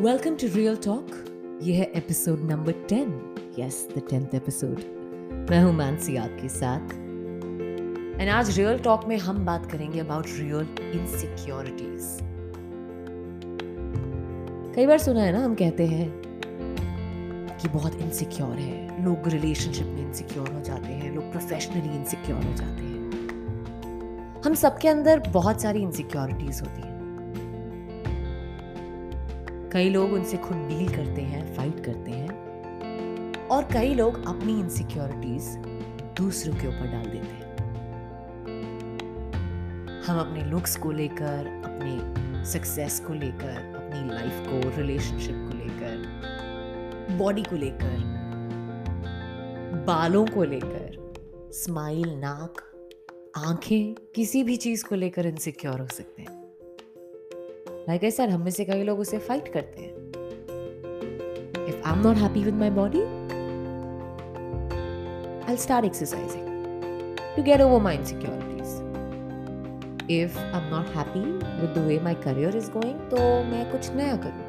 Welcome to real talk ये है episode number ten yes the tenth episode मैं हूँ मानसी आपके साथ। एंड आज रियल टॉक में हम बात करेंगे अबाउट रियल इनसिक्योरिटीज कई बार सुना है ना, हम कहते हैं कि बहुत इनसिक्योर है। लोग रिलेशनशिप में इनसिक्योर हो जाते हैं, लोग प्रोफेशनली इनसिक्योर हो जाते हैं। हम सबके अंदर बहुत सारी इनसिक्योरिटीज होती हैं। कई लोग उनसे खुद डील करते हैं, फाइट करते हैं और कई लोग अपनी इनसिक्योरिटीज दूसरों के ऊपर डाल देते हैं। हम अपने लुक्स को लेकर, अपने सक्सेस को लेकर, अपनी लाइफ को रिलेशनशिप को लेकर बॉडी को लेकर, बालों को लेकर स्माइल नाक, आँखें, किसी भी चीज़ को लेकर इनसिक्योर हो सकते हैं। लाइक आई सर हम में से कई लोग उसे फाइट करते हैं। If I am not happy with my body I start exercising to get over my insecurities if I am not happy with the way my career is going तो मैं कुछ नया करूँगी।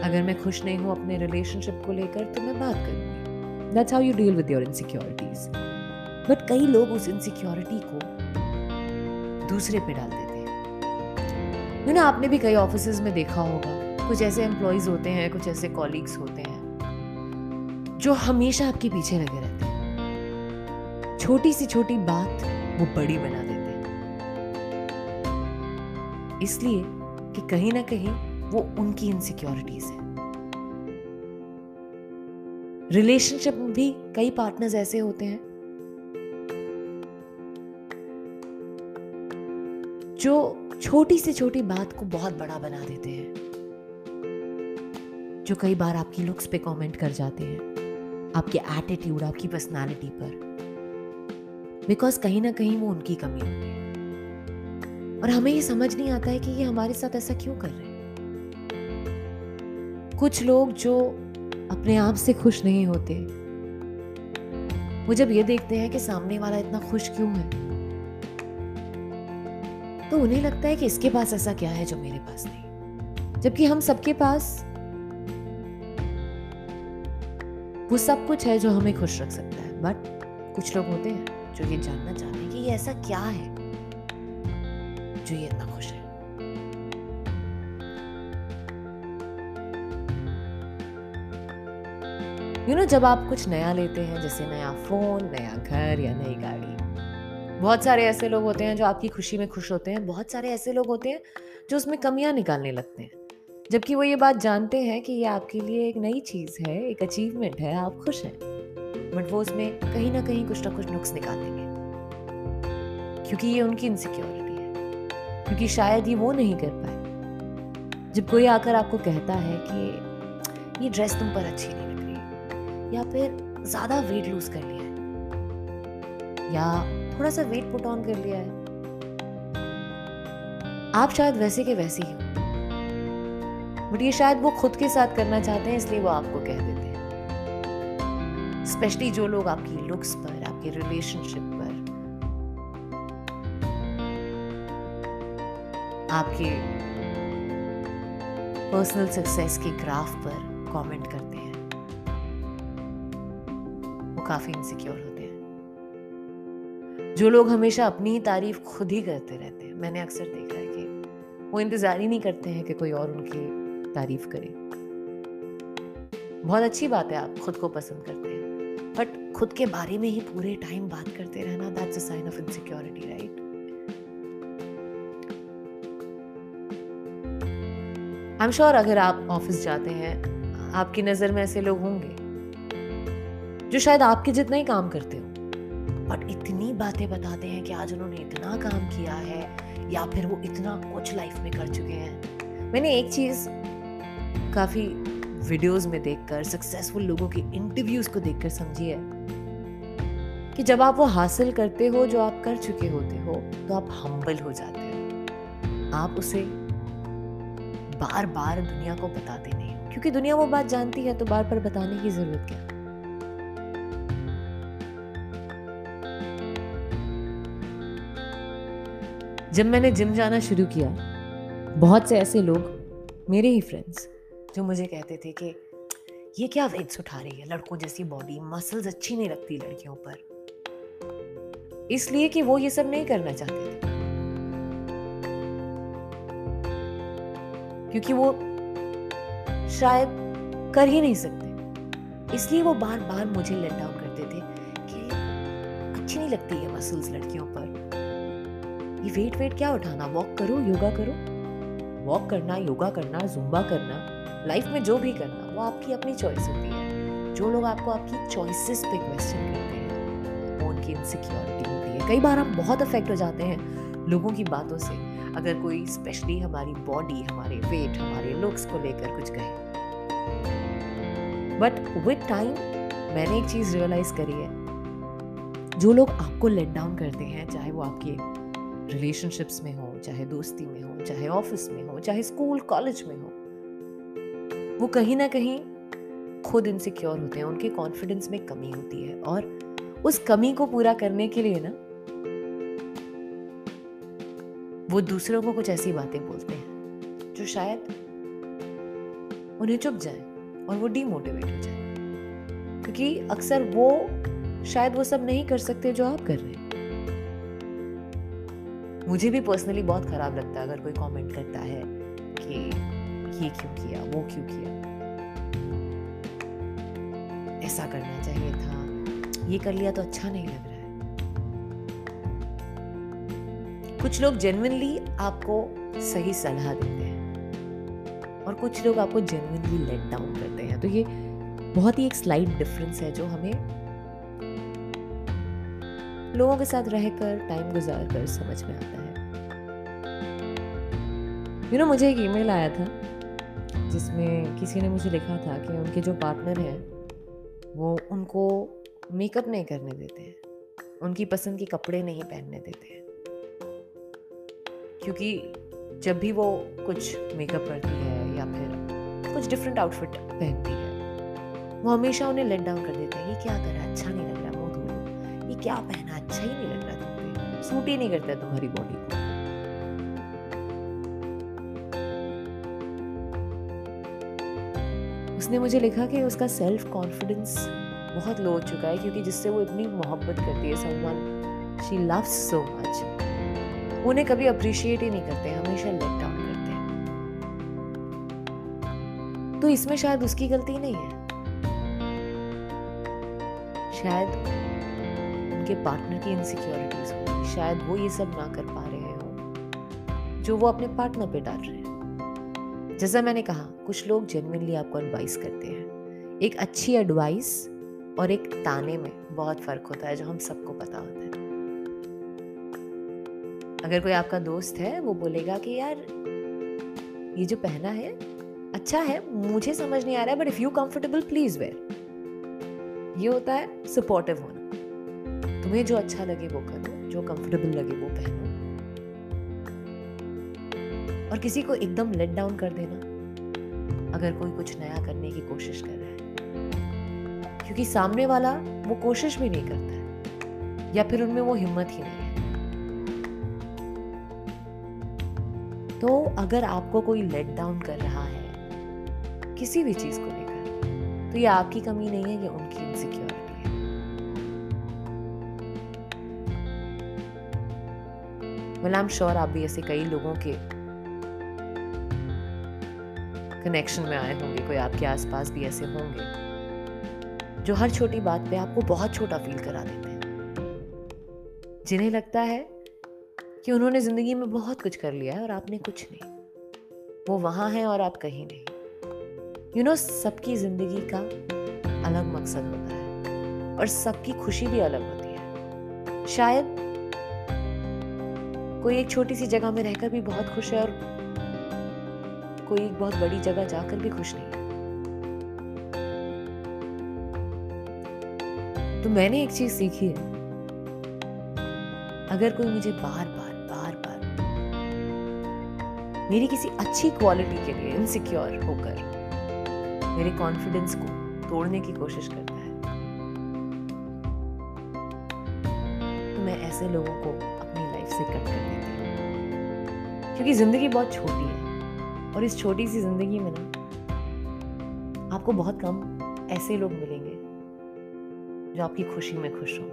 अगर मैं खुश नहीं हूँ अपने रिलेशनशिप को लेकर तो मैं बात करूँगी। That's how you deal with your insecurities but कई लोग उस इनसिक्योरिटी को दूसरे पे डाल देते हैं। यू ना आपने भी कई ऑफ़िस में देखा होगा। कुछ ऐसे एम्प्लॉयज़ होते हैं, कुछ ऐसे कॉलीग्स होते हैं, जो हमेशा आपके पीछे लगे रहते हैं। छोटी सी छोटी बात वो बड़ी बना देते हैं। इसलिए कि कहीं ना कहीं वो उनकी इनसिक्योरिटीज है। रिलेशनशिप में भी कई पार्टनर्स ऐसे होते हैं जो छोटी से छोटी बात को बहुत बड़ा बना देते हैं, जो कई बार आपकी लुक्स पे कमेंट कर जाते हैं, आपके एटीट्यूड आपकी पर्सनालिटी पर। बिकॉज़ कहीं ना कहीं वो उनकी कमी होती है। और हमें ये समझ नहीं आता है कि ये हमारे साथ ऐसा क्यों कर रहे हैं। कुछ लोग जो अपने आप से खुश नहीं होते, वो जब ये देखते हैं कि सामने वाला इतना खुश क्यों है? तो उन्हें लगता है कि इसके पास ऐसा क्या है जो मेरे पास नहीं? जबकि हम सबके पास वो सब कुछ है जो हमें खुश रख सकता है। बट कुछ लोग होते हैं जो ये जानना चाहते हैं कि ये ऐसा क्या है जो ये इतना खुश है। यू you नो know, जब आप कुछ नया लेते हैं जैसे नया फ़ोन नया घर या नई गाड़ी बहुत सारे ऐसे लोग होते हैं जो आपकी खुशी में खुश होते हैं, बहुत सारे ऐसे लोग होते हैं जो उसमें कमियाँ निकालने लगते हैं। जबकि वो ये बात जानते हैं कि ये आपके लिए एक नई चीज़ है, एक अचीवमेंट है, आप खुश हैं। बट वो उसमें कहीं ना कहीं कुछ ना कुछ नुक्स निकाल देंगे। क्योंकि ये उनकी इनसिक्योरिटी है। क्योंकि शायद ये वो नहीं कर पाए। जब कोई आकर आपको कहता है कि ये ड्रेस तुम पर अच्छी नहीं लग रही, या फिर ज़्यादा वेट लूज कर लिया या थोड़ा सा वेट पुट ऑन कर लिया है। आप शायद वैसे के वैसे ही हो। बट ये शायद वो खुद के साथ करना चाहते हैं, इसलिए वो आपको कह देते हैं। स्पेशली जो लोग आपकी लुक्स पर, आपके रिलेशनशिप पर। आपके पर्सनल सक्सेस के ग्राफ पर कमेंट करते हैं। वो काफ़ी इनसिक्योर होते हैं। जो लोग हमेशा अपनी ही तारीफ़ खुद ही करते रहते हैं। मैंने अक्सर देखा है कि वो इंतज़ार ही नहीं करते हैं कि कोई और उनकी तारीफ़ करे। बहुत अच्छी बात है, आप खुद को पसंद करते हैं। बट खुद के बारे में ही पूरे टाइम बात करते रहना that's a sign of insecurity right I am sure अगर आप ऑफ़िस जाते हैं, आपकी नज़र में ऐसे लोग होंगे, जो शायद आपके जितना ही काम करते हो। बातें बताते हैं कि आज उन्होंने इतना काम किया है या फिर वो इतना कुछ लाइफ में कर चुके हैं। मैंने एक चीज़ काफ़ी वीडियोस में देखकर सक्सेसफुल लोगों के इंटरव्यूज़ को देखकर समझी है कि जब आप वो हासिल करते हो, जो आप कर चुके होते हो तो आप हम्बल हो जाते हो। आप उसे बार बार दुनिया को बताते नहीं क्योंकि दुनिया वो बात जानती है तो बार बार बताने की ज़रूरत क्या? जब मैंने जिम जाना शुरू किया, बहुत से ऐसे लोग, मेरे ही फ्रेंड्स जो मुझे कहते थे कि, ये क्या वेट्स उठा रही है? लड़कों जैसी बॉडी मसल्स अच्छी नहीं लगती लड़कियों पर. इसलिए कि वो ये सब नहीं करना चाहते थे। क्योंकि वो शायद कर ही नहीं सकते। इसलिए वो बार बार मुझे लेट डाउन करते थे कि अच्छी नहीं लगती है मसल्स लड़कियों पर। ये वेट वेट क्या उठाना? वॉक करो, योगा करो। वॉक करना, योगा करना जुम्बा करना लाइफ में जो भी करना, वो आपकी अपनी चॉइस होती है। जो लोग आपको आपकी चॉइसेस पे क्वेश्चन करते हैं, वो उनकी इनसिक्योरिटी होती है। कई बार हम बहुत अफेक्ट हो जाते हैं लोगों की बातों से। अगर कोई स्पेशली हमारी बॉडी हमारे वेट हमारे लुक्स को लेकर कुछ कहे। बट विद टाइम मैंने एक चीज़ रियलाइज़ करी है। जो लोग आपको लेट डाउन करते हैं, चाहे वो आपके रिलेशनशिप्स में हो, चाहे दोस्ती में हो, चाहे ऑफ़िस में हो, चाहे स्कूल कॉलेज में हो, वो कहीं ना कहीं खुद इनसिक्योर होते हैं, उनके कॉन्फिडेंस में कमी होती है और उस कमी को पूरा करने के लिए ना, वो दूसरों को कुछ ऐसी बातें बोलते हैं, जो शायद उन्हें चुप जाए और वो डीमोटिवेट हो जाए। क्योंकि अक्सर वो शायद वो सब नहीं कर सकते जो आप कर रहे हैं। मुझे भी पर्सनली बहुत खराब लगता है अगर कोई कमेंट करता है कि ये क्यों किया, वो क्यों किया। ऐसा करना चाहिए था। ये कर लिया तो अच्छा नहीं लग रहा है। कुछ लोग जेनविनली आपको सही सलाह देते हैं और कुछ लोग आपको जेनविनली लेट डाउन करते हैं। तो ये बहुत ही एक स्लाइड डिफरेंस है जो हमें लोगों के साथ रहकर टाइम गुजार कर समझ में आता है। यू नो मुझे एक ईमेल आया था, जिसमें किसी ने मुझे लिखा था कि उनके जो पार्टनर हैं, वो उनको मेकअप नहीं करने देते हैं। उनकी पसंद के कपड़े नहीं पहनने देते हैं। क्योंकि जब भी वो कुछ मेकअप करती है या फिर कुछ डिफरेंट आउटफिट पहनती है, वो हमेशा उन्हें लेट डाउन कर देते हैं, ये क्या करा अच्छा नहीं लग रहा। ये क्या पहना अच्छा ही नहीं लग रहा तुम पे। सूट ही नहीं करता तुम्हारी बॉडी को। उसने मुझे लिखा कि उसका सेल्फ कॉन्फिडेंस बहुत लो हो चुका है, क्योंकि जिससे वो इतनी मोहब्बत करती है someone she loves so much उन्हें कभी अप्रिशिएट ही नहीं करते, हमेशा लेट डाउन करते हैं। तो इसमें शायद उसकी गलती नहीं है। शायद उनके पार्टनर की इनसिक्योरिटीज हो शायद वो ये सब ना कर पा रहे हो, जो वो अपने पार्टनर पे डाल रहे हैं। जैसा मैंने कहा, कुछ लोग जेनविनली आपको एडवाइस करते हैं। एक अच्छी एडवाइस और एक ताने में बहुत फ़र्क होता है, जो हम सबको पता होता है। अगर कोई आपका दोस्त है, वो बोलेगा कि, यार, ये जो पहना है अच्छा है, मुझे समझ नहीं आ रहा है but if you comfortable please where ये होता है सपोर्टिव होना। तुम्हें जो अच्छा लगे वो करो, जो कंफर्टेबल लगे वो पहनो। और किसी को एकदम लेट डाउन कर देना, अगर कोई कुछ नया करने की कोशिश कर रहा है। क्योंकि सामने वाला वो कोशिश भी नहीं करता है, या फिर उनमें वो हिम्मत ही नहीं है। तो अगर आपको कोई लेट डाउन कर रहा है, किसी भी चीज़ को लेकर तो ये आपकी कमी नहीं है, ये उनकी insecurity well I am sure आप भी ऐसे कई लोगों के कनेक्शन में आए होंगे, कोई आपके आसपास भी ऐसे होंगे, जो हर छोटी बात पे आपको बहुत छोटा फील करा देते हैं। जिन्हें लगता है कि उन्होंने ज़िंदगी में बहुत कुछ कर लिया है और आपने कुछ नहीं। वो वहाँ है और आप कहीं नहीं। यू नो सबकी ज़िंदगी का अलग मकसद होता है और सबकी खुशी भी अलग होती है। शायद कोई एक छोटी सी जगह में रहकर भी बहुत खुश है और कोई एक बहुत बड़ी जगह जाकर भी खुश नहीं तो मैंने एक चीज़ सीखी है। अगर कोई मुझे बार बार बार बार मेरी किसी अच्छी क्वालिटी के लिए इनसिक्योर होकर मेरे कॉन्फिडेंस को तोड़ने की कोशिश करता है तो मैं ऐसे लोगों को लाइफ से कट कर देती हूँ। क्योंकि ज़िंदगी बहुत छोटी है। और इस छोटी सी ज़िंदगी में ना, आपको बहुत कम ऐसे लोग मिलेंगे, जो आपकी खुशी में खुश हों।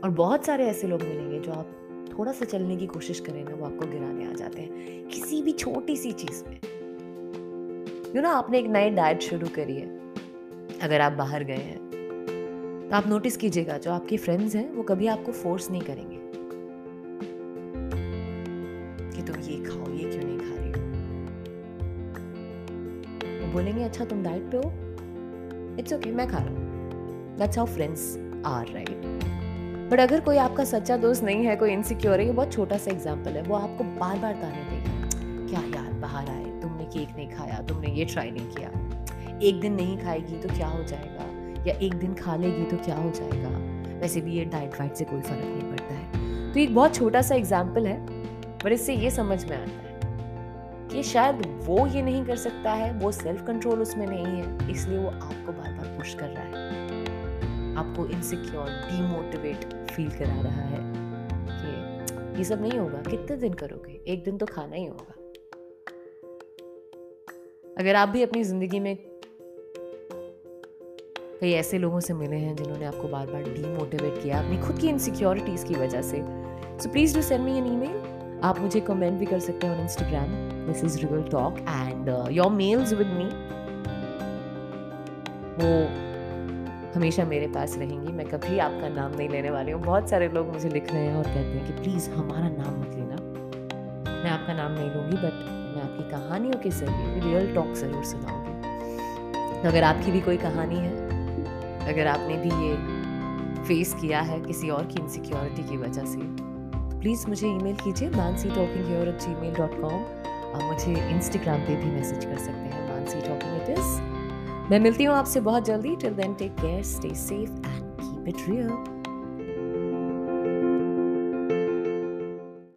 और बहुत सारे ऐसे लोग मिलेंगे जो आप थोड़ा सा चलने की कोशिश करें ना, वो आपको गिराने आ जाते हैं। किसी भी छोटी सी चीज़ में। यू ना आपने एक नई डाइट शुरू करी है। अगर आप बाहर गए हैं तो आप नोटिस कीजिएगा, जो आपके फ्रेंड्स हैं, वो कभी आपको फोर्स नहीं करेंगे। अच्छा तुम डाइट पे हो। इट्स ओके okay, मैं खा रहा हूँ that's how friends are right but अगर कोई आपका सच्चा दोस्त नहीं है कोई इनसिक्योर है ये बहुत छोटा सा एग्ज़ाम्पल है। वो आपको बार बार ताने देगा क्या यार बाहर आए तुमने केक नहीं खाया तुमने ये ट्राई नहीं किया। एक दिन नहीं खाएगी तो क्या हो जाएगा? या एक दिन खा लेगी तो क्या हो जाएगा? वैसे भी ये डाइट वाइट से कोई फ़र्क नहीं पड़ता है। तो एक बहुत छोटा सा एग्ज़ाम्पल है पर इससे ये समझ में आता है कि शायद वो ये नहीं कर सकता है, वो सेल्फ कंट्रोल उसमें नहीं है, इसलिए वो आपको बार बार पुश कर रहा है। आपको इनसिक्योर डीमोटिवेट फील करा रहा है कि ये सब नहीं होगा, कितने दिन करोगे? एक दिन तो खाना ही होगा। अगर आप भी अपनी ज़िंदगी में कई ऐसे लोगों से मिले हैं जिन्होंने आपको बार बार डीमोटिवेट किया अपनी खुद की इनसिक्योरिटीज़ की वजह से so please do send me an email आप मुझे कमेंट भी कर सकते हैं on Instagram this is real talk and your mails with me वो हमेशा मेरे पास रहेंगी। मैं कभी आपका नाम नहीं लेने वाली हूँ। बहुत सारे लोग मुझे लिख रहे हैं और कहते हैं कि, प्लीज़ हमारा नाम मत लेना। मैं आपका नाम नहीं लूँगी बट मैं आपकी कहानियों के ज़रिए रियल टॉक ज़रूर सुनाऊँगी। तो अगर आपकी भी कोई कहानी है, अगर आपने भी ये फेस किया है किसी और की इनसिक्योरिटी की वजह से प्लीज़ मुझे ईमेल कीजिए। Mansi talking here at Gmail dot com आप मुझे इंस्टाग्राम पे भी मैसेज कर सकते हैं मानसी टॉकिंग इट इज़ मैं मिलती हूँ आपसे बहुत जल्दी। Till then take care stay safe and keep it real